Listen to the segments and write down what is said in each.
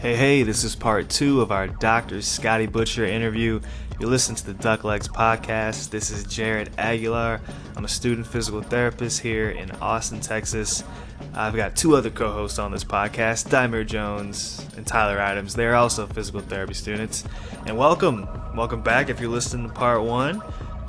Hey, hey, this is part two of our Dr. Scotty Butcher interview. You listen to the Duck Legs podcast. This is Jared Aguilar. I'm a student physical therapist here in Austin, Texas. I've got two other co hosts on this podcast, Demir Jones and Tyler Adams. They're also physical therapy students. And welcome, welcome back if you're listening to part one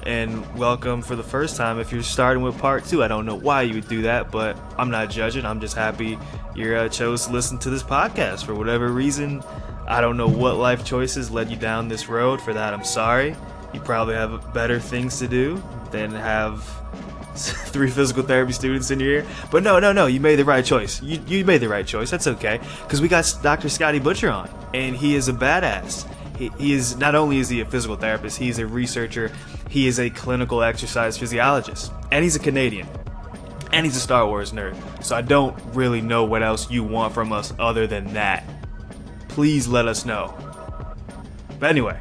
and welcome for the first time if you're starting with part two. I don't know why you would do that, but I'm not judging. I'm just happy you uh, chose to listen to this podcast for whatever reason. I don't know what life choices led you down this road. For that, I'm sorry. You probably have better things to do than have three physical therapy students in your ear. But no, no, no, you made the right choice. You, you made the right choice. That's okay. Because we got Dr. Scotty Butcher on, and he is a badass. He, is not only is he a physical therapist, he's a researcher, he is a clinical exercise physiologist, and he's a Canadian. And he's a Star Wars nerd. So I don't really know what else you want from us other than that. Please let us know. But anyway,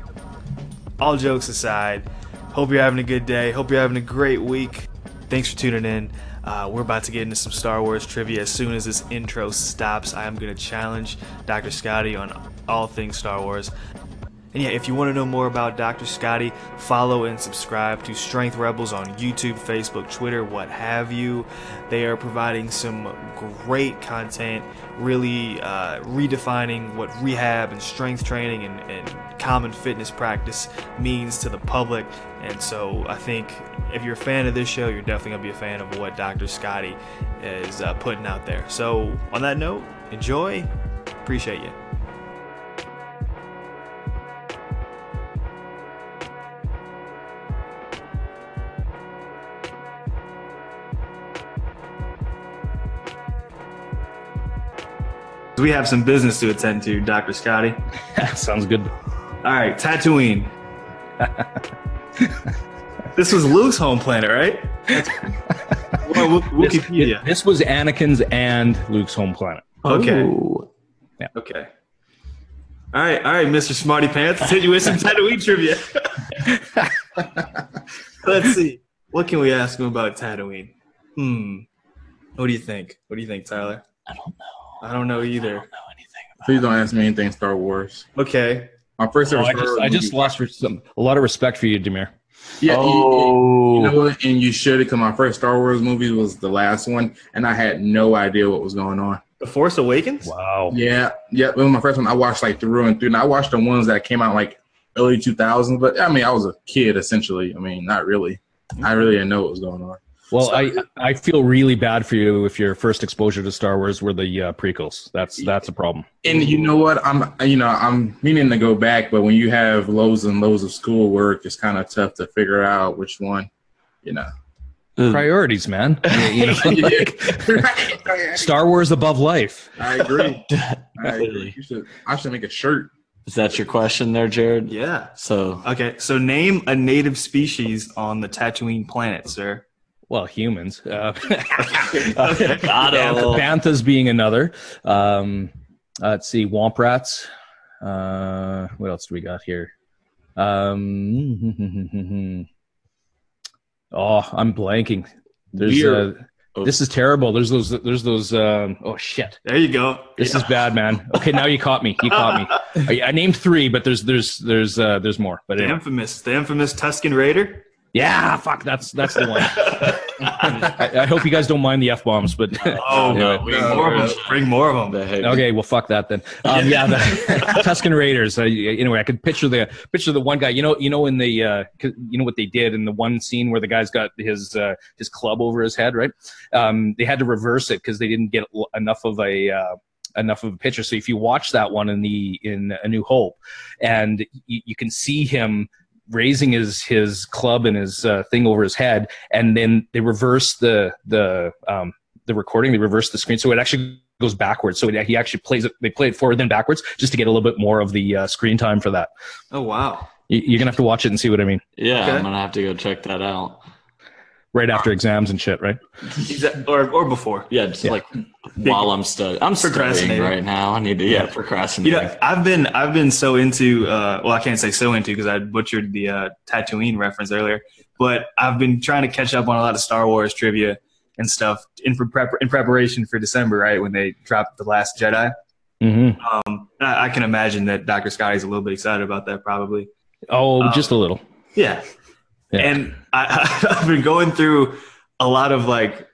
all jokes aside, hope you're having a good day. Hope you're having a great week. Thanks for tuning in. Uh, we're about to get into some Star Wars trivia. As soon as this intro stops, I am going to challenge Dr. Scotty on all things Star Wars. And yeah, if you want to know more about Dr. Scotty, follow and subscribe to Strength Rebels on YouTube, Facebook, Twitter, what have you. They are providing some great content, really uh, redefining what rehab and strength training and, and common fitness practice means to the public. And so I think if you're a fan of this show, you're definitely going to be a fan of what Dr. Scotty is uh, putting out there. So on that note, enjoy. Appreciate you. We have some business to attend to, Dr. Scotty. Sounds good. All right, Tatooine. this was Luke's home planet, right? well, Wikipedia. This, this, was Anakin's and Luke's home planet. Okay. Ooh. Yeah. Okay. All right, all right, Mr. Smarty Pants. Let's hit you with some Tatooine trivia. Let's see. What can we ask him about Tatooine? Hmm. What do you think? What do you think, Tyler? I don't know. I don't know either. I don't know anything. Please don't ask me anything Star Wars. Okay. My first ever. Oh, I just, I just lost some, a lot of respect for you, Demir. Yeah, oh. you, you, know oh. what? And you should because my first Star Wars movie was the last one, and I had no idea what was going on. The Force Awakens. Wow. Yeah, yeah. It was my first one. I watched like through and through, and I watched the ones that came out like early 2000s. But I mean, I was a kid essentially. I mean, not really. I really didn't know what was going on. Well, I I feel really bad for you if your first exposure to Star Wars were the uh, prequels. That's that's a problem. And you know what? I'm you know I'm meaning to go back, but when you have loads and loads of schoolwork, it's kind of tough to figure out which one. You know. Priorities, man. You know, like, Star Wars above life. I agree. I agree. You should, I should make a shirt. Is that your question there, Jared? Yeah. So okay, so name a native species on the Tatooine planet, sir. Well, humans. Uh, Banthas being another. Um, uh, let's see, Womp Rats. Uh, what else do we got here? Um, oh, I'm blanking. There's uh, oh. this is terrible. There's those. There's those. Um, oh shit! There you go. This yeah. is bad, man. Okay, now you caught me. You caught me. I, I named three, but there's there's there's uh, there's more. But the anyway. infamous, the infamous Tusken Raider. Yeah, fuck. That's that's the one. I, I, hope you guys don't mind the f bombs, but oh no, bring more of them. Bring more of them. Okay, well, fuck that then. Um, yeah, the Tusken Raiders. Uh, anyway, I could picture the picture the one guy. You know, you know, in the uh, you know what they did in the one scene where the guy's got his uh, his club over his head, right? Um, they had to reverse it because they didn't get enough of a uh, enough of a picture. So if you watch that one in the in A New Hope, and you, you can see him raising his his club and his uh, thing over his head, and then they reverse the the um, the recording. They reverse the screen, so it actually goes backwards. So he actually plays it. They play it forward then backwards, just to get a little bit more of the uh, screen time for that. Oh wow! You, are gonna have to watch it and see what I mean. Yeah, okay. I'm gonna have to go check that out right after exams and shit, right? or or before. Yeah, just yeah. like while I'm studying. I'm studying right now. I need to yeah, procrastinate. You know, I've been I've been so into uh, well, I can't say so into because I butchered the uh, Tatooine reference earlier, but I've been trying to catch up on a lot of Star Wars trivia and stuff in prep in preparation for December, right when they dropped the Last Jedi. Mm-hmm. Um, I, I can imagine that Dr. Scotty's a little bit excited about that, probably. Oh, Um, just a little. Yeah. Yeah. And I, I've been going through a lot of like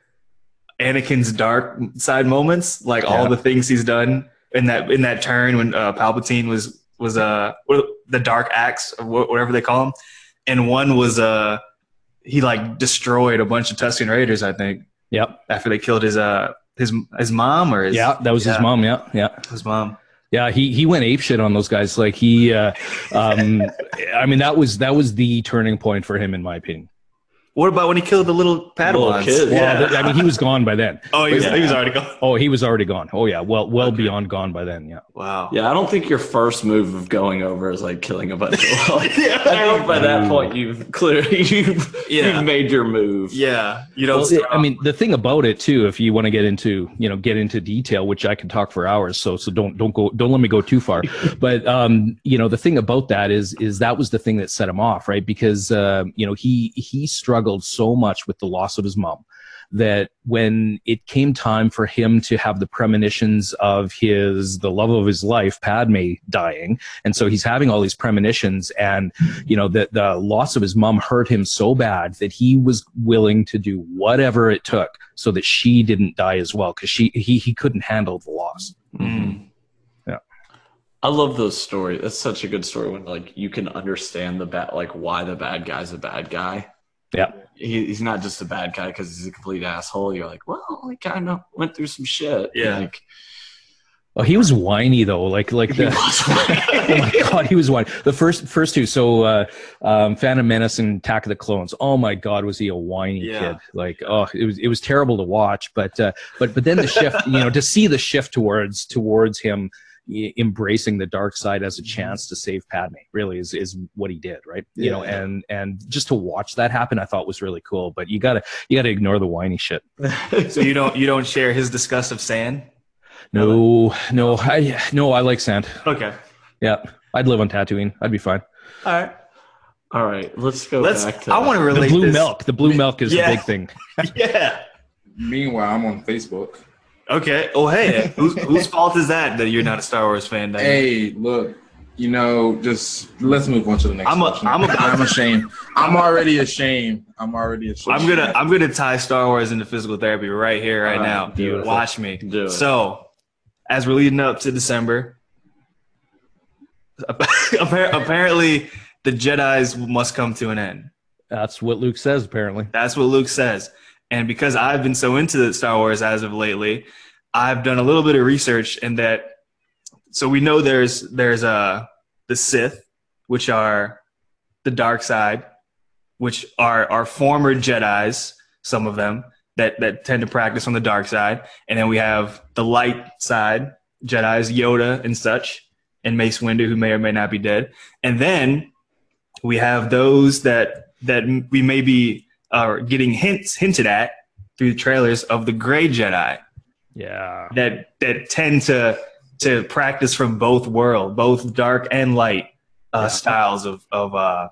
Anakin's dark side moments, like all the things he's done in that in that turn when uh, Palpatine was was uh the dark axe or whatever they call him, and one was uh he like destroyed a bunch of Tusken Raiders, I think, Yep. after they killed his uh his his mom or his Yeah, that was his mom. Yeah, yeah. his mom. Yeah, he he went ape shit on those guys. Like he, uh, um, I mean, that was that was the turning point for him, in my opinion. What about when he killed the little Padawans? kids. Well, Yeah. I mean, he was gone by then. oh, he was, Yeah. he was already gone. Oh, he was already gone. Oh yeah, well, well Okay. beyond gone by then. Yeah. Wow. Yeah, I don't think your first move of going over is like killing a bunch of. yeah, I think by that point you've clearly you've, Yeah. you've made your move. Yeah. You don't. Well, I mean, the thing about it too, if you want to get into, you know, get into detail, which I can talk for hours, so so don't don't go don't let me go too far. but um, you know, the thing about that is is that was the thing that set him off, right? Because uh, you know he he struggled so much with the loss of his mom that when it came time for him to have the premonitions of his the love of his life padme dying and so he's having all these premonitions and you know the, the loss of his mom hurt him so bad that he was willing to do whatever it took so that she didn't die as well because she he, he couldn't handle the loss Mm. I love those stories. That's such a good story when like you can understand the bad, like why the bad guy's a bad guy. Yeah. he, he's not just a bad guy because he's a complete asshole. You're like, well, he kind of went through some shit. Yeah. Like, oh he was whiny though like like the oh my god, he was one. The first first two, so uh, um, Phantom Menace and Attack of the Clones. Oh my god, was he a whiny Yeah. kid? Like, oh, it was it was terrible to watch. But uh, but but then the shift, you know, to see the shift towards towards him embracing the dark side as a mm-hmm. chance to save Padme really is is what he did, right? You know, Yeah. and and just to watch that happen, I thought was really cool. But you gotta you gotta ignore the whiny shit. So you don't you don't share his disgust of sand? No, no, I no, I like sand. Okay. Yeah, I'd live on Tatooine. I'd be fine. All right. All right, let's go Let's. back to. I want to relate The blue this. milk. The blue milk is Yeah. the big thing. Yeah. Meanwhile, I'm on Facebook. Okay. Oh hey, whose whose fault is that that you're not a Star Wars fan? Daniel? Hey, look, you know, just let's move on to the next. I'm a- question. I'm about I'm ashamed. I'm already ashamed. I'm already ashamed. I'm gonna I'm gonna tie Star Wars into physical therapy right here, right All right, now. beautiful. Watch me. Do it. So, as we're leading up to December, apparently the Jedi's must come to an end. That's what Luke says, apparently. That's what Luke says. And because I've been so into Star Wars as of lately, I've done a little bit of research in that. So we know there's there's uh the Sith, which are the dark side, which are are former Jedi's, some of them that that tend to practice on the dark side, and then we have the light side, Jedi's, Yoda and such, and Mace Windu, who may or may not be dead, and then we have those that that we may be uh, getting hints hinted at through the trailers of the gray Jedi Yeah. that that tend to to practice from both world, both dark and light uh, Yeah. styles of of, uh,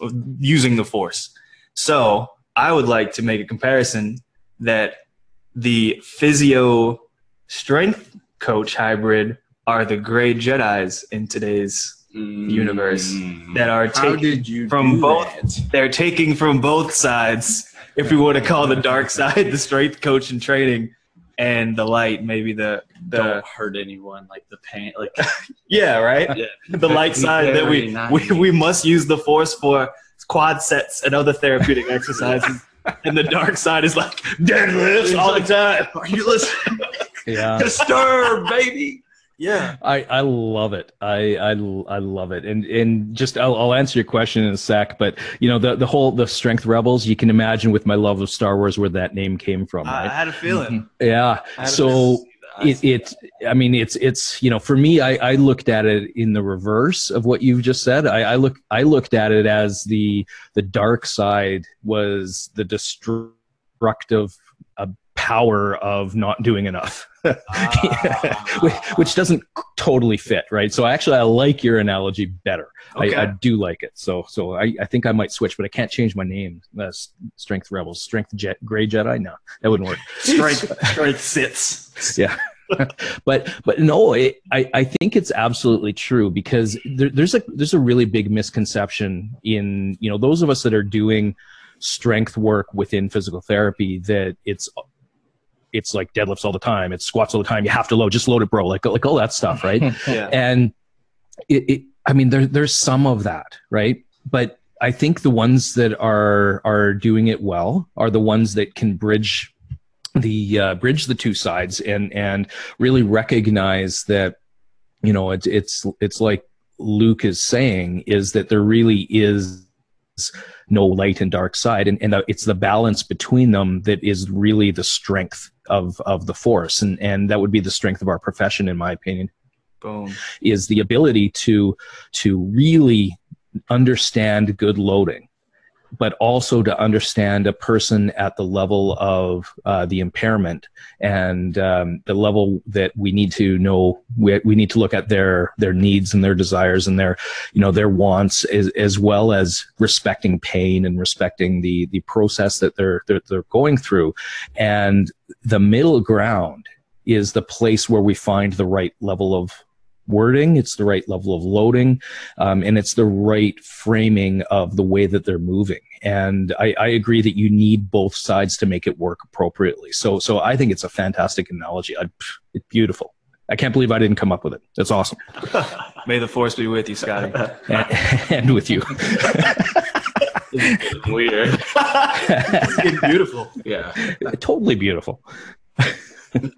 of using the Force. So I would like to make a comparison that the physio strength coach hybrid are the gray Jedi's in today's universe Mm. that are taking from both- that? they're taking from both sides. If we want to call the dark side the strength coach and training, and the light maybe the the Don't hurt anyone. Like the pain. Like yeah right yeah, the light side that we, we we must use the force for quad sets and other therapeutic exercises. And the dark side is like deadlifts all the time. Are you listening? Yeah. Disturb, baby. Yeah. I, I love it. I, I, I love it. And and just I'll, I'll answer your question in a sec. But you know the the whole the strength rebels. You can imagine with my love of Star Wars where that name came from. I, I had a feeling. Yeah. So it, it i mean it's it's you know for me I, I looked at it in the reverse of what you've just said I, I look i looked at it as the the dark side was the destructive uh, power of not doing enough. Ah. which, which doesn't totally fit right? So actually i like your analogy better. Okay. I, I do like it. So so I, I think i might switch but i can't change my name. Uh, strength rebels. Strength jet gray jedi? No that wouldn't work. Strength strength Sith. yeah. But but no, it, I I think it's absolutely true because there, there's a there's a really big misconception in you know those of us that are doing strength work within physical therapy that it's it's like deadlifts all the time, it's squats all the time. You have to load, just load it, bro. Like like all that stuff, right? Yeah. and it, it I mean there there's some of that, right? But I think the ones that are are doing it well are the ones that can bridge the uh, bridge the two sides and and really recognize that you know it's it's it's like Luke is saying is that there really is no light and dark side. And, and it's the balance between them that is really the strength of of the force. And and that would be the strength of our profession in my opinion Boom. is the ability to to really understand good loading but also to understand a person at the level of uh, the impairment and um, the level that we need to know we, we need to look at their their needs and their desires and their you know their wants as, as well as respecting pain and respecting the the process that they're, they're they're going through. And the middle ground is the place where we find the right level of wording it's the right level of loading um, and it's the right framing of the way that they're moving and I, I agree that you need both sides to make it work appropriately so so i think it's a fantastic analogy I, it's beautiful i can't believe i didn't come up with it that's awesome May the force be with you, Scotty. and, and with you Weird. it's beautiful. Yeah. totally beautiful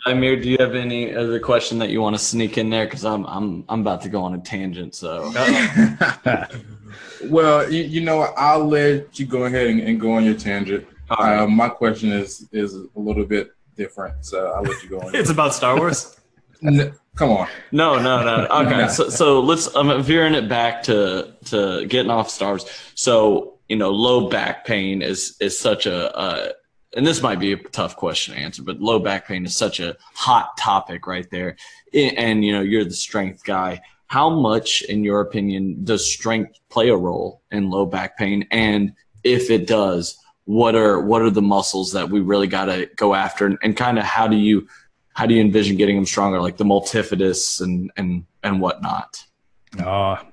Amir, do you have any other question that you want to sneak in there? Because I'm I'm I'm about to go on a tangent. So well, you, you know. I'll let you go ahead and, and go on your tangent. All right. Uh, my question is is a little bit different, so I'll let you go on. It's about Star Wars. N- Come on. no, no, no. Okay, so so let's. I'm veering it back to to getting off stars. So you know, low back pain is is such a. Uh, and this might be a tough question to answer, but low back pain is such a hot topic right there. And you know, you're the strength guy. How much, in your opinion, does strength play a role in low back pain? And if it does, what are what are the muscles that we really got to go after? And, and kind of how do you how do you envision getting them stronger, like the multifidus and and and whatnot? Ah,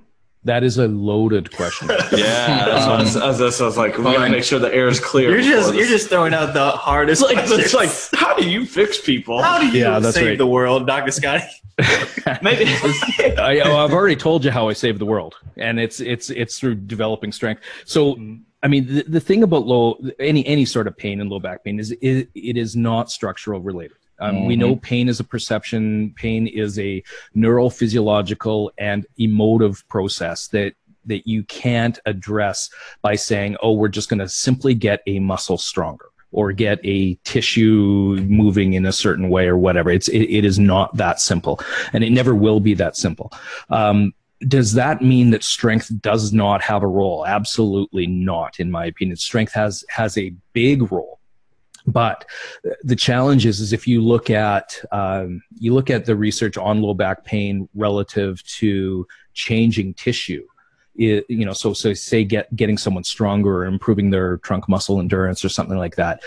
that is a loaded question Yeah, that's what I was, I was, I was like, we gotta make sure the air is clear. You're just before you're just throwing out the hardest. It's like it's like how do you fix people? how do you Yeah, that's save right. the world, Doctor Scotty? Maybe I, oh, I've already told you how I saved the world, and it's it's it's through developing strength. So, Mhm. I mean, the, the thing about low any any sort of pain and low back pain is it, it is not structural related. Um, We know pain is a perception. Pain is a neurophysiological and emotive process that that you can't address by saying, "Oh, we're just going to simply get a muscle stronger." or get a tissue moving in a certain way or whatever. It's it, it is not that simple, and it never will be that simple. Um, does that mean that strength does not have a role? Absolutely not, in my opinion. Strength has has a big role, but the challenge is, is if you look at um, you look at the research on low back pain relative to changing tissue it, you know, so so say get getting someone stronger or improving their trunk muscle endurance or something like that.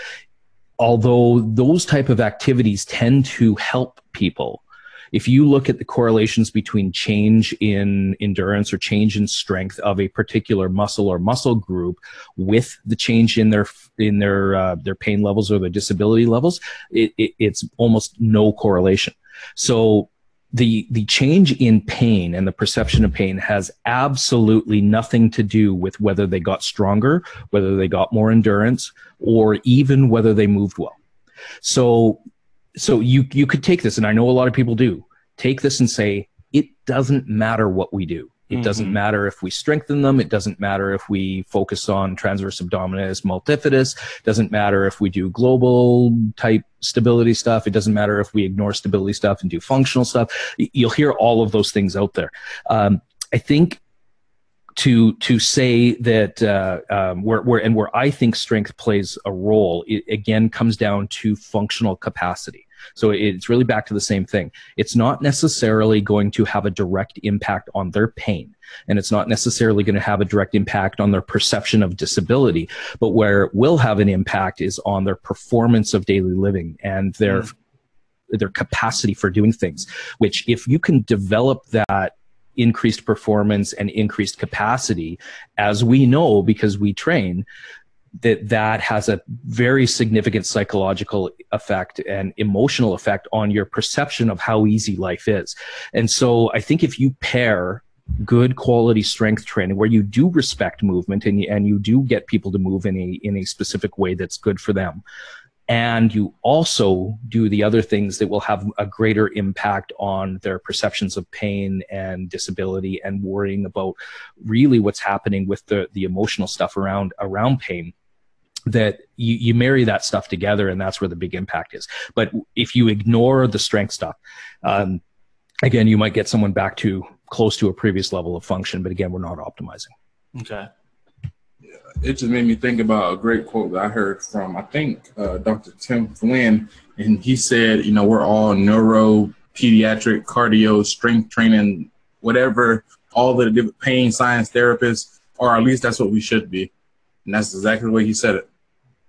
Although those type of activities tend to help people, if you look at the correlations between change in endurance or change in strength of a particular muscle or muscle group with the change in their in their uh, their pain levels or their disability levels, it, it, it's almost no correlation. So the the change in pain and the perception of pain has absolutely nothing to do with whether they got stronger, whether they got more endurance, or even whether they moved well. So so you you could take this, and I know a lot of people do take this and say it doesn't matter what we do. It doesn't Mhm. matter if we strengthen them. It doesn't matter if we focus on transverse abdominis multifidus. Doesn't matter if we do global type stability stuff. It doesn't matter if we ignore stability stuff and do functional stuff. You'll hear all of those things out there. Um, I think to to say that uh, um, where where and where I think strength plays a role, it again comes down to functional capacity. So it's really back to the same thing. It's not necessarily going to have a direct impact on their pain, and it's not necessarily going to have a direct impact on their perception of disability. But where it will have an impact is on their performance of daily living and their their capacity for doing things. Which, if you can develop that increased performance and increased capacity, as we know because we train, that that has a very significant psychological effect and emotional effect on your perception of how easy life is. And so I think if you pair good quality strength training where you do respect movement and you, and you do get people to move in a in a specific way that's good for them and you also do the other things that will have a greater impact on their perceptions of pain and disability and worrying about really what's happening with the the emotional stuff around around pain that you, you marry that stuff together and that's where the big impact is but if you ignore the strength stuff um, again you might get someone back to close to a previous level of function but again we're not optimizing Okay. It just made me think about a great quote that I heard from I think uh, Dr. Tim Flynn, and he said, you know, we're all neuro, pediatric, cardio, strength training, whatever, all the different pain science therapists, or at least that's what we should be, and that's exactly the way he said it.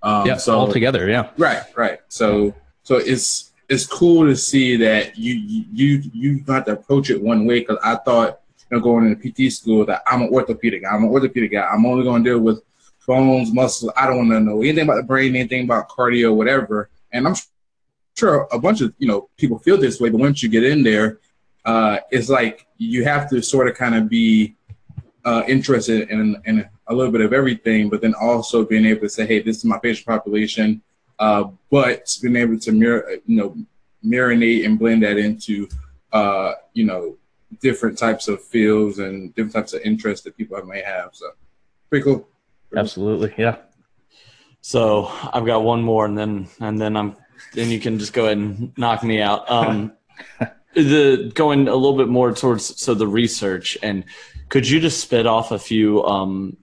Um, yeah so all together yeah Right, right. So so it's it's cool to see that you you you got to approach it one way because I thought know going into PT school that I'm an orthopedic. I'm an orthopedic guy. I'm only going to deal with bones, muscles. I don't want to know anything about the brain, anything about cardio, whatever. And I'm sure a bunch of you know people feel this way, but once you get in there, uh, it's like you have to sort of kind of be uh, interested in, in a little bit of everything, but then also being able to say, hey, this is my patient population, uh, but being able to mirror, you know, marinate and blend that into, uh, you know, different types of fields and different types of interests that people may have. So, pretty cool. absolutely yeah So I've got one more, and then and then I'm then you can just go ahead and knock me out. Um, the going a little bit more towards so the research and could you just spit off a few um,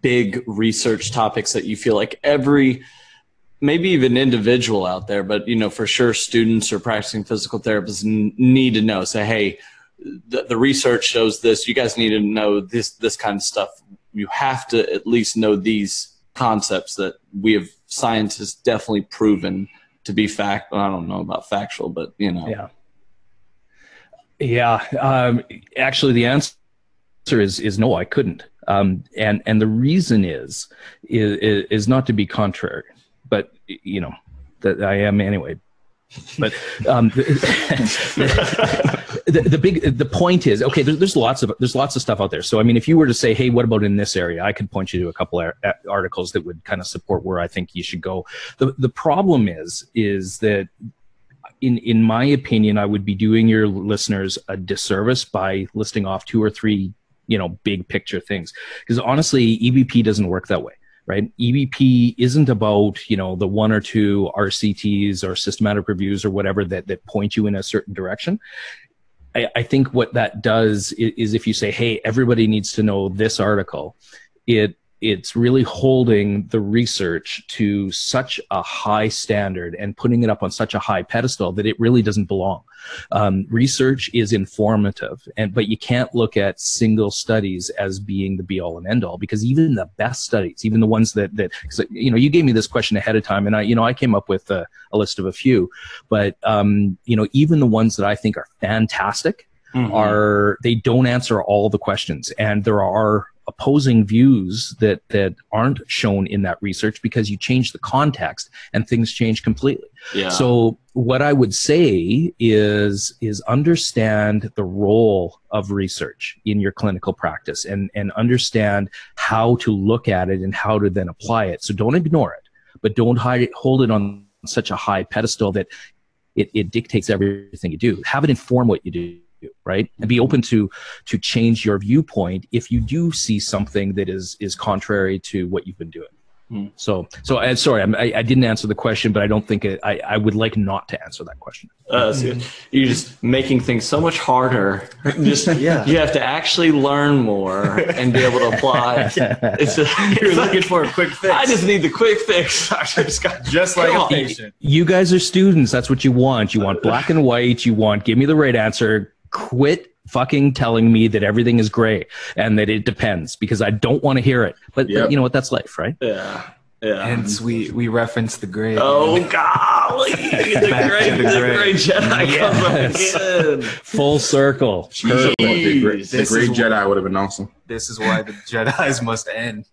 big research topics that you feel like every maybe even individual out there but you know for sure students or practicing physical therapists n- need to know say hey the, the research shows this you guys need to know this this kind of stuff you have to at least know these concepts that we have scientists definitely proven to be fact i don't know about factual but you know Yeah. Yeah. Um, actually, the answer is is no. I couldn't. Um, and and the reason is is is not to be contrary, but you know that I am anyway. But um, the, the, big the point is okay. There's, there's lots of there's lots of stuff out there. So I mean, if you were to say, hey, what about in this area? I could point you to a couple articles that would kind of support where I think you should go. The the problem is is that in in my opinion, I would be doing your listeners a disservice by listing off two or three, you know, big picture things. Because honestly, EBP doesn't work that way, right? EBP isn't about you know the one or two RCTs or systematic reviews or whatever that that point you in a certain direction. I, I think what that does is, is if you say, hey, everybody needs to know this article, it it's really holding the research to such a high standard and putting it up on such a high pedestal that it really doesn't belong. Um, research is informative, and but you can't look at single studies as being the be all and end all because even the best studies, even the ones that that you know, you gave me this question ahead of time, and I you know I came up with a, a list of a few, but um, you know even the ones that I think are fantastic Mhm. are they don't answer all the questions and there are opposing views that that aren't shown in that research because you change the context and things change completely. Yeah. So what i would say is is understand the role of research in your clinical practice and and understand how to look at it and how to then apply it. So don't ignore it but don't hide it, hold it on such a high pedestal that it, it dictates everything you do. Have it inform what you do right and be open to to change your viewpoint if you do see something that is is contrary to what you've been doing Hmm. so so uh, sorry I'm, I, I didn't answer the question but i don't think it, i i would like not to answer that question Uh, so you're just making things so much harder. Just Yeah. you have to actually learn more and be able to apply. It's just, You're looking for a quick fix. I just need the quick fix. Dr. Scott. just like a patient. you guys are students that's what you want you want black and white you want give me the right answer quit fucking telling me that everything is gray and that it depends because i don't want to hear it but, but you know what that's life right Yeah. Yeah. Hence, we we reference the grade. oh God. golly, the Back great, the the great. great Jedi Yes. comes up again. Full circle. The great, the This great is- Jedi would have been awesome. This is why the Jedi's must end.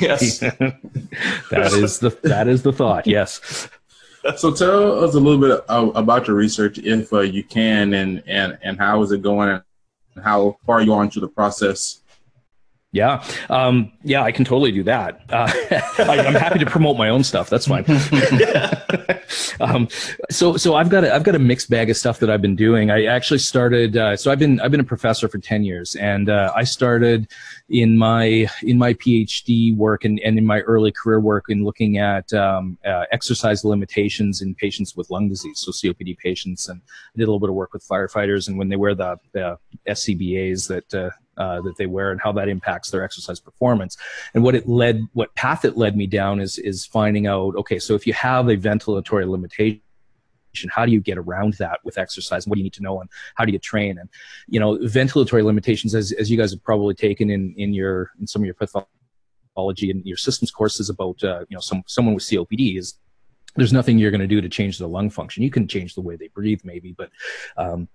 Yes. that is the that is the thought. Yes. So tell us a little bit about your research, if uh, you can, and, and and how is it going, and how far you are into the process. Yeah, um, yeah, I can totally do that. Uh, I, I'm happy to promote my own stuff. That's fine. um, so, so I've got a, I've got a mixed bag of stuff that I've been doing. I actually started. Uh, so I've been I've been a professor for ten years, and uh, I started in my in my PhD work and, and in my early career work in looking at um, uh, exercise limitations in patients with lung disease, so COPD patients, and I did a little bit of work with firefighters and when they wear the, the SCBAs that. Uh, that they wear and how that impacts their exercise performance. And what it led, what path it led me down is is finding out. Okay, so if you have a ventilatory limitation, how do you get around that with exercise? What do you need to know and how do you train? And you know, ventilatory limitations, as as you guys have probably taken in in your in some of your pathology and your systems courses about uh, you know some someone with COPD is there's nothing you're going to do to change the lung function. You can change the way they breathe, maybe, but um,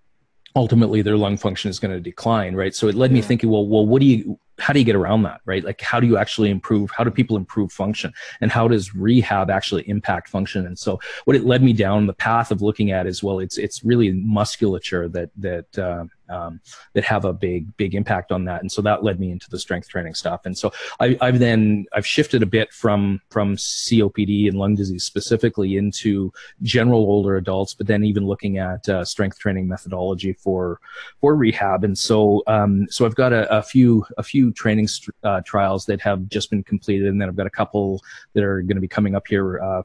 ultimately their lung function is going to decline, right? So it led me thinking, well, well, what do you, how do you get around that, right? Like, how do you actually improve? How do people improve function, and how does rehab actually impact function? And so, what it led me down the path of looking at is, well, it's it's really musculature that that uh, um, that have a big big impact on that, and so that led me into the strength training stuff. And so, I, I've then I've shifted a bit from from COPD and lung disease specifically into general older adults, but then even looking at uh, strength training methodology for for rehab. And so um, so I've got a, a few a few training st- uh, trials that have just been completed, and then I've got a couple that are going to be coming up here uh,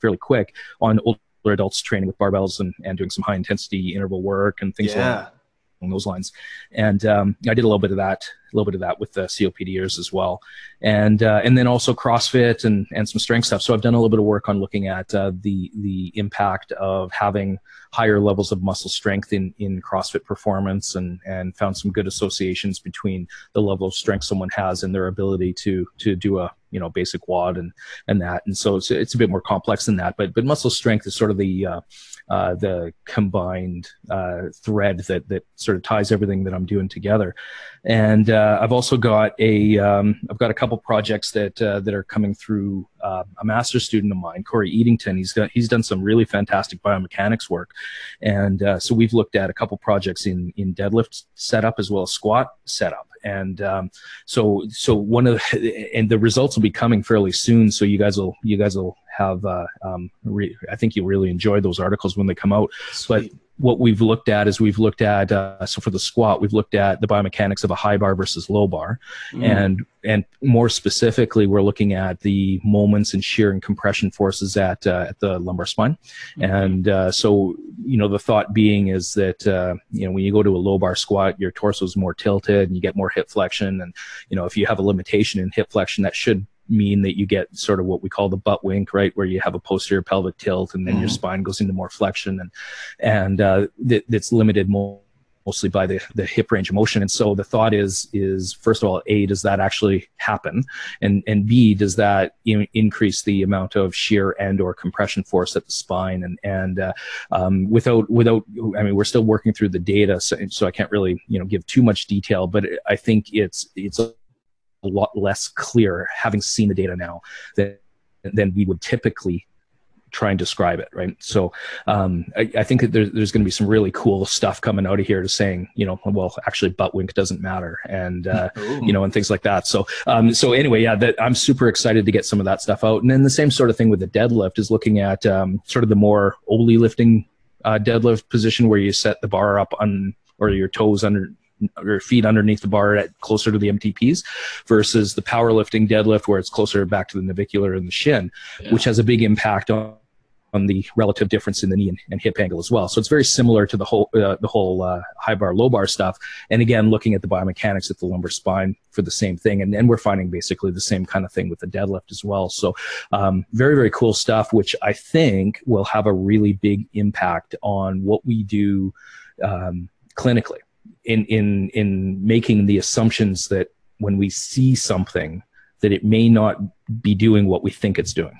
fairly quick on older adults training with barbells and, and doing some high intensity interval work and things like yeah. along those lines. And um, I did a little bit of that, a little bit of that with the COPDers as well, and uh, and then also CrossFit and and some strength stuff. So I've done a little bit of work on looking at uh, the the impact of having higher levels of muscle strength in in CrossFit performance, and and found some good associations between the level of strength someone has and their ability to to do a you know basic WOD and and that. And so it's it's a bit more complex than that, but but muscle strength is sort of the uh, uh, the combined uh, thread that that sort of ties everything that I'm doing together. And uh, I've also got a um, I've got a couple projects that uh, that are coming through uh, a master's student of mine, Corey Edington. He's got he's done some really fantastic biomechanics work, and uh, so we've looked at a couple projects in in deadlift setup as well as squat setup. And um, so so one of the, and the results will be coming fairly soon. So you guys will you guys will have uh, um, re- I think you'll really enjoy those articles when they come out. But what we've looked at is we've looked at uh, so for the squat we've looked at the biomechanics of a high bar versus low bar. Mm. and and more specifically we're looking at the moments and shear and compression forces at uh, at the lumbar spine. And uh, so you know the thought being is that uh, you know when you go to a low bar squat your torso is more tilted and you get more hip flexion. And you know if you have a limitation in hip flexion that should mean that you get sort of what we call the butt wink, right, where you have a posterior pelvic tilt and then your Mhm. spine goes into more flexion and and uh, that, that's limited more mostly by the, the hip range of motion. And so the thought is, is first of all, A, does that actually happen? And, and B, does that in, increase the amount of shear and or compression force at the spine? And, and, uh, um, without, without, I mean, we're still working through the data. So, so I can't really, you know, give too much detail, but I think it's, it's a lot less clear having seen the data now than, than we would typically try and describe it, right? So um, I, I think that there's, there's going to be some really cool stuff coming out of here to saying, you know, well, actually, butt wink doesn't matter, and uh, you know, and things like that. So, um, so anyway, yeah, that I'm super excited to get some of that stuff out. And then the same sort of thing with the deadlift is looking at um, sort of the more Oli lifting uh, deadlift position where you set the bar up on or your toes under or feet underneath the bar at closer to the MTPs versus the powerlifting deadlift where it's closer back to the navicular and the shin, Yeah. which has a big impact on on the relative difference in the knee and, and hip angle as well. So it's very similar to the whole uh, the whole uh, high bar low bar stuff. And again, looking at the biomechanics at the lumbar spine for the same thing, and then we're finding basically the same kind of thing with the deadlift as well. So um, very very cool stuff, which I think will have a really big impact on what we do um, clinically in in in making the assumptions that when we see something that it may not be doing what we think it's doing.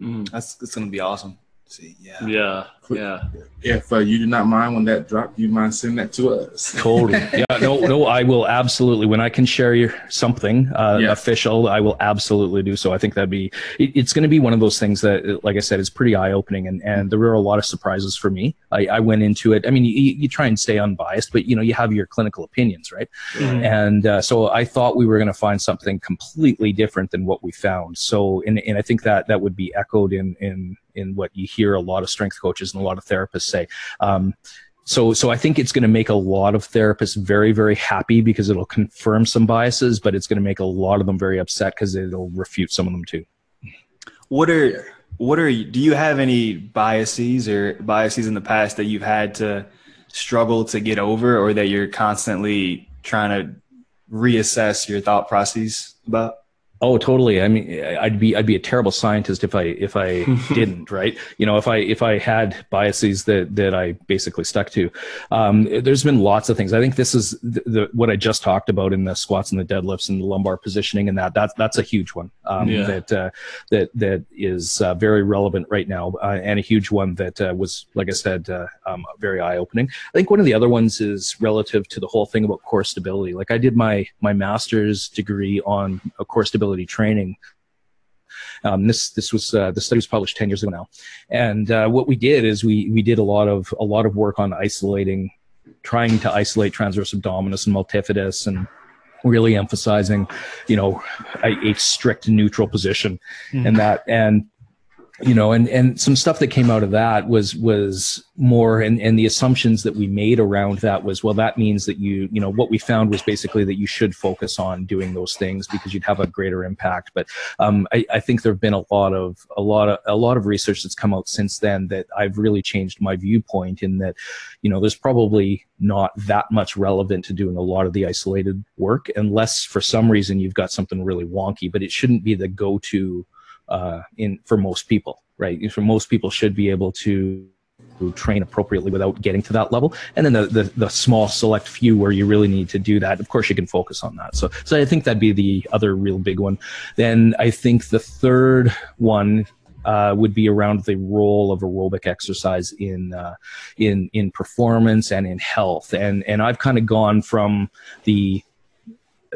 Mm. That's it's gonna be awesome. See, yeah. Yeah, yeah. If uh, you do not mind when that drop, do you mind sending that to us? Totally. Yeah. No. No. I will absolutely. When I can share your something uh, Yeah. official, I will absolutely do so. I think that'd be. It, it's going to be one of those things that, like I said, is pretty eye opening, and and there were a lot of surprises for me. I, I went into it. I mean, you, you try and stay unbiased, but you know, you have your clinical opinions, right? And uh, so I thought we were going to find something completely different than what we found. So, and, and I think that that would be echoed in in in what you hear a lot of strength coaches and a lot of therapists say. Um, so, so I think it's going to make a lot of therapists very, very happy because it'll confirm some biases, but it's going to make a lot of them very upset because it'll refute some of them too. What are what are do you have any biases or biases in the past that you've had to struggle to get over or that you're constantly trying to reassess your thought processes about? Oh, totally. I mean, I'd be I'd be a terrible scientist if I if I didn't, right? You know, if I if I had biases that that I basically stuck to. Um, there's been lots of things. I think this is the, the what I just talked about in the squats and the deadlifts and the lumbar positioning and that that's that's a huge one um, Yeah. that uh, that that is uh, very relevant right now uh, and a huge one that uh, was, like I said, uh, um, very eye opening. I think one of the other ones is relative to the whole thing about core stability. Like I did my my master's degree on core stability training. Um, this this was uh, the study was published ten years ago now, and uh, what we did is we we did a lot of a lot of work on isolating, trying to isolate transverse abdominis and multifidus and really emphasizing, you know, a, a strict neutral position and that. And you know and and some stuff that came out of that was was more and and the assumptions that we made around that was well that means that you you know what we found was basically that you should focus on doing those things because you'd have a greater impact. But um, I, I think there have been a lot of a lot of a lot of research that's come out since then that I've really changed my viewpoint in that you know there's probably not that much relevant to doing a lot of the isolated work unless for some reason you've got something really wonky but it shouldn't be the go-to uh, in for most people, right? For most people, should be able to train appropriately without getting to that level. And then the, the the small select few where you really need to do that, of course, you can focus on that. So so I think that'd be the other real big one. Then I think the third one. Uh, would be around the role of aerobic exercise in uh, in in performance and in health, and and I've kind of gone from the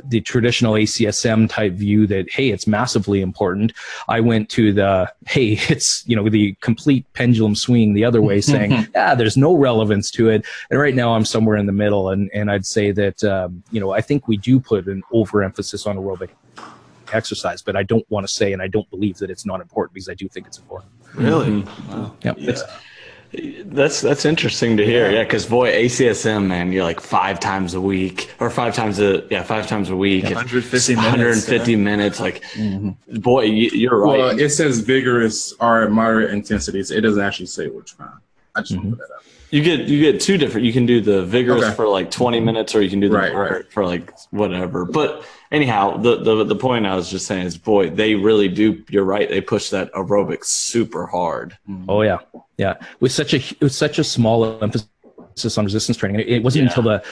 the traditional ACSM type view that hey it's massively important I went to the hey it's you know the complete pendulum swing the other way saying ah there's no relevance to it and right now I'm somewhere in the middle and and I'd say that um, you know I think we do put an overemphasis on aerobic exercise but I don't want to say and I don't believe that it's not important because I do think it's important Really? yep. Yeah. That's that's interesting to hear. Yeah, because boy, ACSM, man, you're like five times a week or five times a yeah five times a week. It's 150 minutes. 150 minutes. Like, mm-hmm. boy, you, you're right. Well, it says vigorous or moderate intensities. It doesn't actually say which one. I just Mm-hmm. put that up. You get you get two different. You can do the vigorous Okay. for like 20 minutes, or you can do the Right, right. for like whatever. But anyhow, the, the the point I was just saying is, boy, they really do. You're right. They push that aerobic super hard. Oh yeah, yeah. With such a with such a small emphasis on resistance training, it wasn't Yeah. until the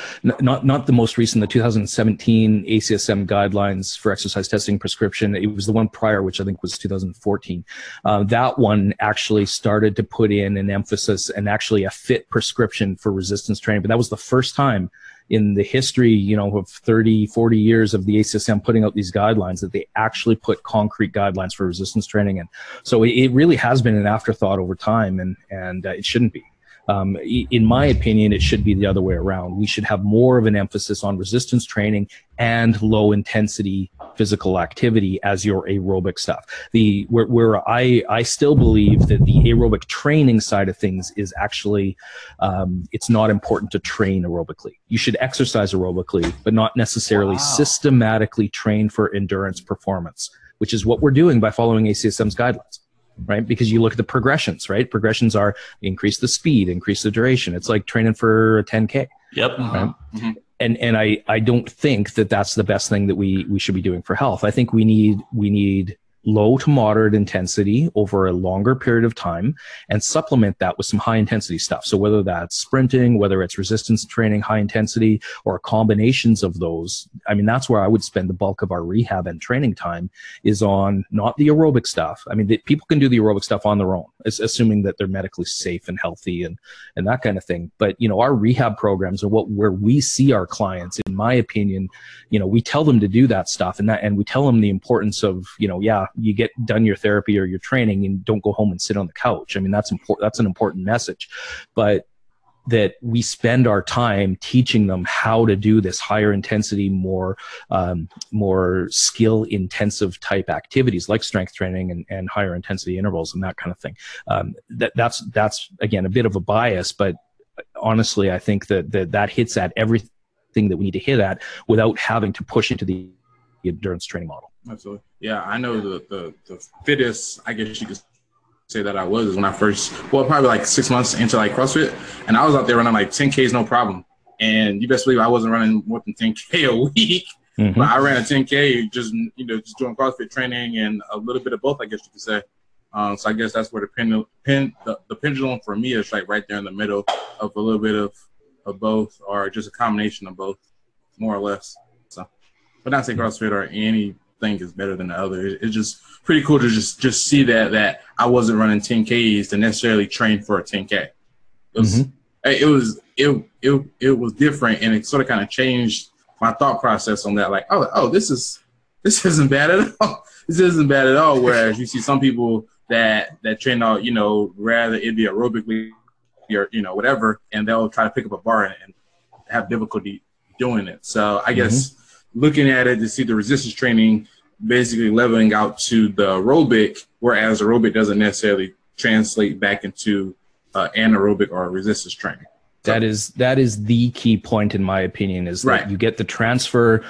not not the most recent, the 2017 ACSM guidelines for exercise testing prescription. It was the one prior, which I think was 2014. Uh, that one actually started to put in an emphasis and actually a fit prescription for resistance training. But that was the first time in the history, you know, of 30, 40 years of the ACSM putting out these guidelines that they actually put concrete guidelines for resistance training in. So it, it really has been an afterthought over time, and and uh, it shouldn't be. Um, in my opinion, it should be the other way around. We should have more of an emphasis on resistance training and low intensity physical activity as your aerobic stuff. The where, where I I still believe that the aerobic training side of things is actually um, it's not important to train aerobically. You should exercise aerobically, but not necessarily Wow. systematically train for endurance performance, which is what we're doing by following ACSM's guidelines. Right, because you look at the progressions. Right, progressions are increase the speed, increase the duration. It's like training for a 10k Yep. Uh-huh. right? Mm-hmm. And and I I don't think that that's the best thing that we we should be doing for health. I think we need we need low to moderate intensity over a longer period of time and supplement that with some high intensity stuff. So whether that's sprinting, whether it's resistance training, high intensity, or combinations of those, I mean, that's where I would spend the bulk of our rehab and training time is on not the aerobic stuff. I mean, the, people can do the aerobic stuff on their own, assuming that they're medically safe and healthy and, and that kind of thing. But, you know, our rehab programs are what, where we see our clients, in my opinion, you know, we tell them to do that stuff and that, and we tell them the importance of, you know, yeah, you get done your therapy or your training and don't go home and sit on the couch. I mean, that's important. That's an important message, but that we spend our time teaching them how to do this higher intensity, more um, more skill intensive type activities like strength training and, and higher intensity intervals and that kind of thing. Um, that that's that's again a bit of a bias, but honestly, I think that that, that hits at everything that we need to hit at without having to push into the endurance training model. Absolutely. Yeah, I know the, the, the fittest, I guess you could say that I was is when I first, well, probably like six months into like CrossFit. And I was out there running like 10Ks, no problem. And you best believe I wasn't running more than 10K a week. Mm-hmm. But I ran a 10K just, you know, just doing CrossFit training and a little bit of both, I guess you could say. Um, so I guess that's where the pendulum, pen, the, the pendulum for me is like right there in the middle of a little bit of, of both or just a combination of both, more or less. So, but not say CrossFit or anything is better than the other. It's just pretty cool to just just see that that I wasn't running 10Ks to necessarily train for a 10K. It was mm-hmm. it was it, it it was different and it sort of kind of changed my thought process on that. Like, oh oh this is this isn't bad at all. This isn't bad at all. Whereas you see some people that that train out, you know, rather it be aerobically or you know whatever, and they'll try to pick up a bar and, and have difficulty doing it. So I guess mm-hmm. looking at it to see the resistance training basically leveling out to the aerobic, whereas aerobic doesn't necessarily translate back into uh, anaerobic or resistance training. So, that is that is the key point in my opinion is that right. you get the transfer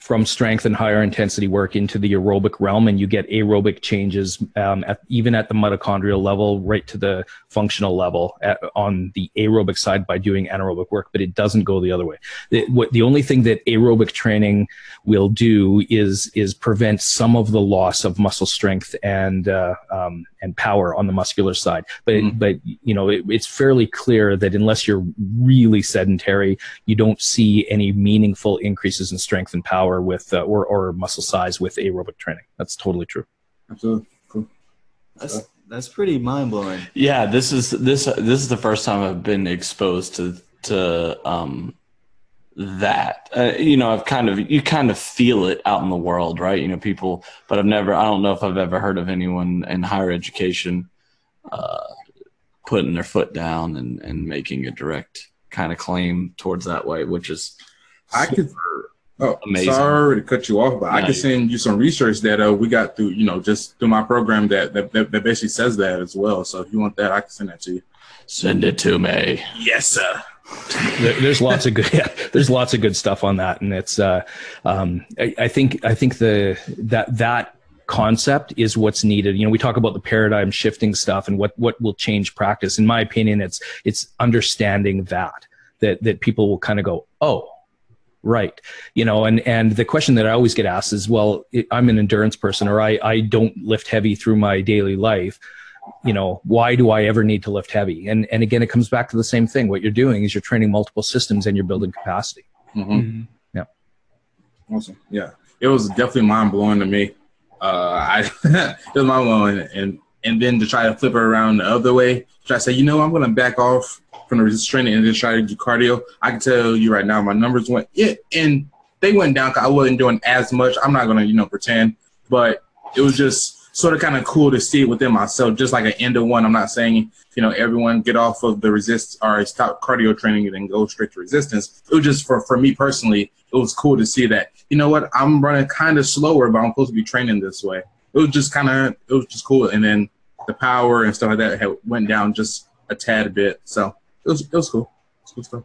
from strength and higher intensity work into the aerobic realm and you get aerobic changes um, at, even at the mitochondrial level right to the functional level at, on the aerobic side by doing anaerobic work but it doesn't go the other way the, what, the only thing that aerobic training will do is is prevent some of the loss of muscle strength and uh, um, and power on the muscular side. But mm-hmm. but you know it, it's fairly clear that unless you're really sedentary, you don't see any meaningful increases in strength and power with uh, or or muscle size with aerobic training. That's totally true. Absolutely. Cool. That's that's pretty mind blowing. Yeah, this is this this is the first time I've been exposed to to um that uh, you know i've kind of you kind of feel it out in the world right you know people but i've never i don't know if i've ever heard of anyone in higher education uh, putting their foot down and and making a direct kind of claim towards that way which is i could oh amazing. sorry to cut you off but i could send you some research that uh, we got through you know just through my program that, that that basically says that as well. So if you want that i can send that to you. Send it to me. Yes sir. There's lots of good yeah, there's lots of good stuff on that. And it's uh, um, I, I, think i think the that that concept is what's needed. You know we talk about the paradigm shifting stuff and what what will change practice. In my opinion it's it's understanding that that that people will kind of go oh right. You know and and the question that i always get asked is well i'm an endurance person or i i don't lift heavy through my daily life. You know why do i ever need to lift heavy? And and again it comes back to the same thing. What you're doing is you're training multiple systems and you're building capacity. Mm-hmm. Mm-hmm. yeah. Awesome. Yeah. It was definitely mind-blowing to me. Uh i it was mind-blowing and and then to try to flip it around the other way try to say you know i'm going to back off from the resistance training and then try to do cardio i can tell you right now my numbers went yeah and they went down because i wasn't doing as much i'm not going to you know pretend but it was just sort of kind of cool to see it within myself, just like an end of one. I'm not saying, you know, everyone get off of the resist or stop cardio training and then go straight to resistance. It was just for, for me personally, it was cool to see that, you know what, I'm running kind of slower, but I'm supposed to be training this way. It was just kind of, it was just cool. And then the power and stuff like that had, went down just a tad bit. So it was, it was cool. Cool stuff.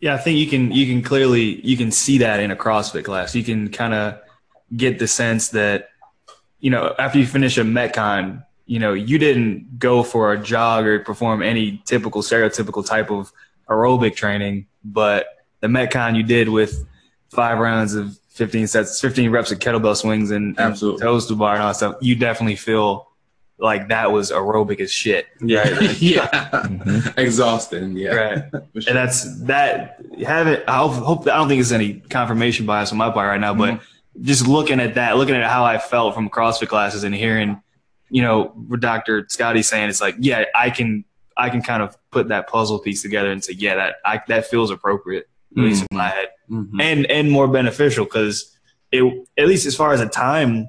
Yeah, I think you can you can clearly you can see that in a CrossFit class. You can kind of get the sense that you know, after you finish a Metcon, you know, you didn't go for a jog or perform any typical stereotypical type of aerobic training, but the Metcon you did with five rounds of 15 sets, 15 reps of kettlebell swings and, and toes to bar and all that stuff, you definitely feel like that was aerobic as shit. Yeah. yeah, Mhm. exhausting. Yeah, Right. Sure. And that's that. Have it. I hope. I don't think it's any confirmation bias on my part right now, but just looking at that, looking at how I felt from CrossFit classes and hearing, you know, Dr. Scotty saying, it's like, yeah, I can, I can kind of put that puzzle piece together and say, yeah, that I, that feels appropriate, at least in my head, Mhm. and and more beneficial because it, at least as far as a time,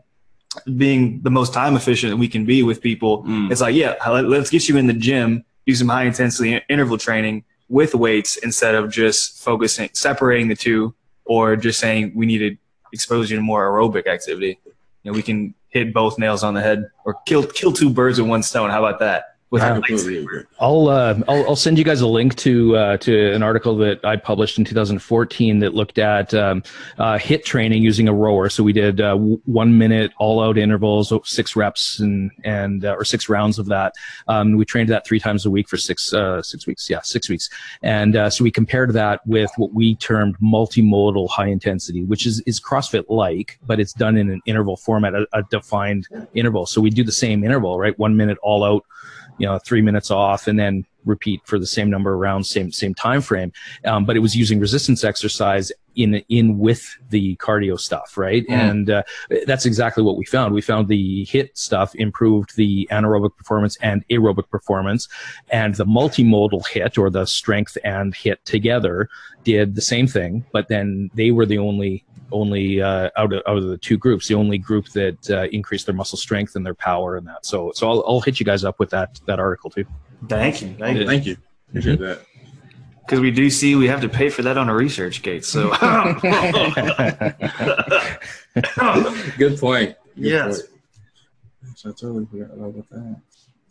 being the most time efficient we can be with people, Mm. it's like, yeah, let- let's get you in the gym, do some high intensity interval training with weights instead of just focusing, separating the two, or just saying we need to expose you to more aerobic activity. You know, we can hit both nails on the head or kill kill two birds with one stone. How about that? With I a completely agree. I'll, uh, I'll I'll send you guys a link to uh, to an article that I published in 2014 that looked at um, uh, HIIT training using a rower. So we did uh, one minute all out intervals, six reps and and uh, or six rounds of that. Um, we trained that three times a week for six uh, six weeks. Yeah, six weeks. And uh, so we compared that with what we termed multimodal high intensity, which is is CrossFit like, but it's done in an interval format, a, a defined interval. So we do the same interval, right? One minute all out you know three minutes off and then repeat for the same number of rounds same same time frame um, but it was using resistance exercise in in with the cardio stuff right? Mm. and uh, that's exactly what we found. We found the HIIT stuff improved the anaerobic performance and aerobic performance. And the multimodal HIIT or the strength and HIIT together did the same thing but then they were the only only uh, out of out of the two groups, the only group that uh, increased their muscle strength and their power and that. So so I'll, I'll hit you guys up with that that article too. Thank you, thank you. Thank you. Appreciate that. Because we do see we have to pay for that on a ResearchGate. So Good point. Good Yes. point. Gosh, I totally forgot what I was about to ask.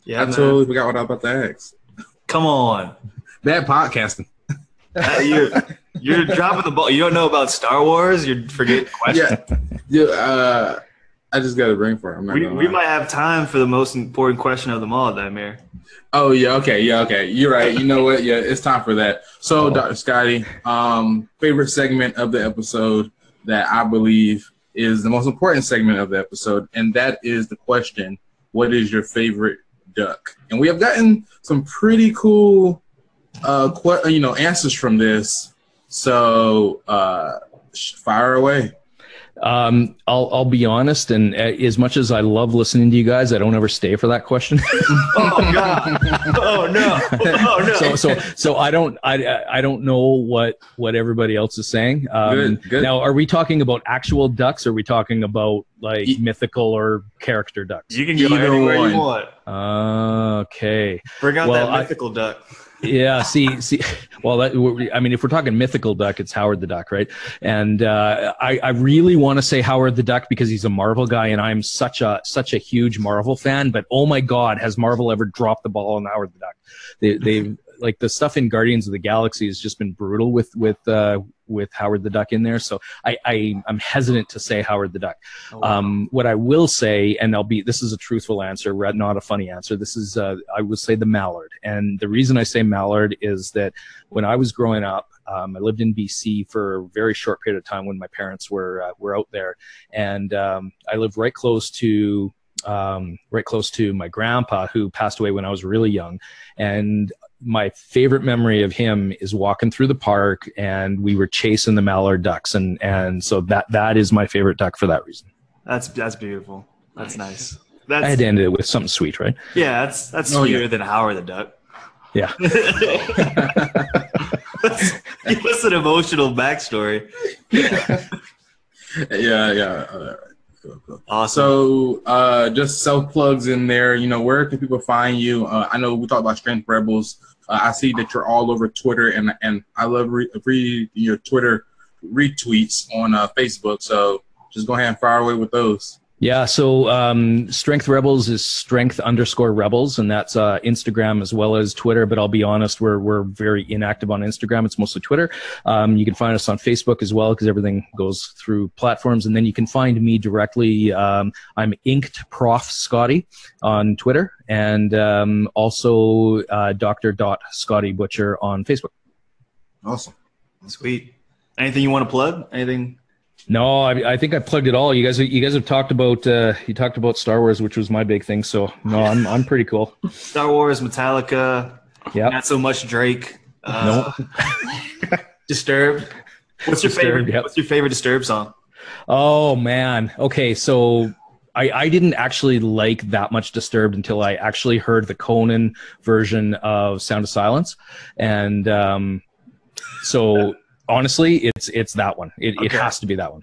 yeah, I man. totally forgot what I was about to ask. come on. Bad podcasting. You're you're dropping the ball. You don't know about Star Wars. You're forgetting questions. Yeah. Yeah. Uh, I just got a brain for it. We, we might have time for the most important question of them all, Demir. Oh yeah, okay, yeah, okay. You're right. You know what? Yeah, it's time for that. So, Oh. Dr. Scotty, um, favorite segment of the episode that I believe is the most important segment of the episode, and that is the question: What is your favorite duck? And we have gotten some pretty cool, uh, que- you know, answers from this. So, uh, fire away. Um, I'll I'll be honest, and uh, as much as I love listening to you guys, I don't ever stay for that question. Oh God! Oh no! Oh no! so so so I don't I I don't know what what everybody else is saying. Um, Good, good. Now, are we talking about actual ducks? Or are we talking about like Ye- mythical or character ducks? you can go Either anywhere one. you want. Okay. Bring out Well, that I- mythical duck. Yeah. See, see. Well, that, I mean, if we're talking mythical duck, it's Howard the Duck, right? And uh, I, I really want to say Howard the Duck because he's a Marvel guy, and I'm such a such a huge Marvel fan. But oh my God, has Marvel ever dropped the ball on Howard the Duck? They, they've like the stuff in Guardians of the Galaxy has just been brutal with with uh, with Howard the Duck in there. So I, I I'm hesitant to say Howard the Duck. Oh, Um, what I will say, and I'll be this is a truthful answer, not a funny answer. This is uh, I would say the mallard, and the reason I say mallard is that when I was growing up, um, I lived in BC for a very short period of time when my parents were uh, were out there, and um, I lived right close to um, right close to my grandpa who passed away when I was really young, and my favorite memory of him is walking through the park and we were chasing the mallard ducks and and so that that is my favorite duck for that reason that's that's beautiful. That's nice. I had That's to end it with something sweet, right? yeah. That's that's Oh, yeah. than Howard the Duck. Yeah. Give us an emotional backstory. Yeah, yeah. all right. Cool, cool. Awesome. So, uh, just self plugs in there. You know, where can people find you? Uh, I know we talked about Strength Rebels. Uh, I see that you're all over Twitter, and and I love re- read your Twitter retweets on uh, Facebook. So just go ahead and fire away with those. Yeah, so um, Strength Rebels is strength underscore rebels, and that's uh, Instagram as well as Twitter. But I'll be honest, we're we're very inactive on Instagram. It's mostly Twitter. Um, you can find us on Facebook as well because everything goes through platforms, and then you can find me directly. Um, I'm Inked Prof Scotty on Twitter, and um, also uh, Doctor Dot Scotty Butcher on Facebook. Awesome. Sweet. Anything you want to plug? Anything? No, I, I think I plugged it all. You guys, you guys have talked about uh, you talked about Star Wars, which was my big thing. So no, I'm I'm pretty cool. Star Wars, Metallica, Yeah. not so much Drake. Uh, Disturbed. What's your Disturbed, favorite? yep. What's your favorite Disturbed song? Oh man. Okay, so I, I didn't actually like that much Disturbed until I actually heard the Conan version of Sound of Silence, and um, so honestly, it's it's that one. It, it has to be that one.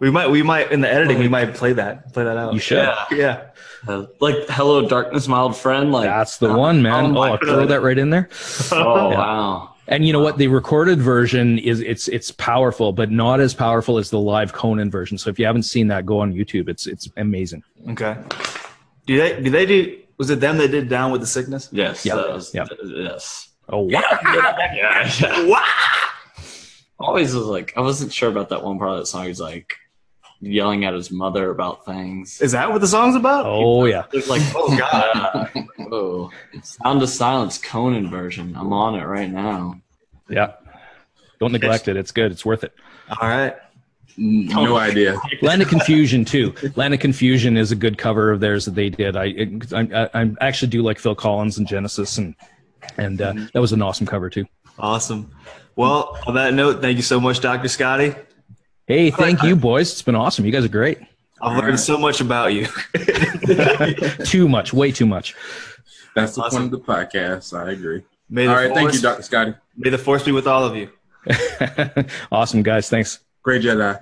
We might, we might in the editing, we might play that, play that out. You should. Yeah, yeah. Uh, like hello darkness my old friend like That's the one, man. oh Oh, I'll throw that right in there. oh Yeah. wow And you know what? The recorded version is it's it's powerful, but not as powerful as the live Conan version. So if you haven't seen that, go on YouTube. It's it's amazing. Okay. Do they? Do they do? Was it them that did "Down with the Sickness"? yes Yep. that was- Yep. yes Oh wow. yeah, yeah. Wow. Always was like I wasn't sure about that one part of that song. He's like yelling at his mother about things. Is that what the song's about? Oh yeah. It's like, oh god. Oh, Sound of Silence Conan version. I'm on it right now. Yeah. Don't neglect it. It's good. It's worth it. All right. No idea. Land of Confusion too. Land of Confusion is a good cover of theirs that they did. I I, I actually do like Phil Collins and Genesis, and and uh, that was an awesome cover too. Awesome. Well, on that note, thank you so much, Dr. Scotty. Hey, thank you, boys. It's been awesome. You guys are great. I've learned so much about you. too much, way too much. That's the Awesome. point of the podcast. I agree. May All the thank you, force- Dr. Scotty. May the force be with all of you. awesome, guys. Thanks. Great Jedi.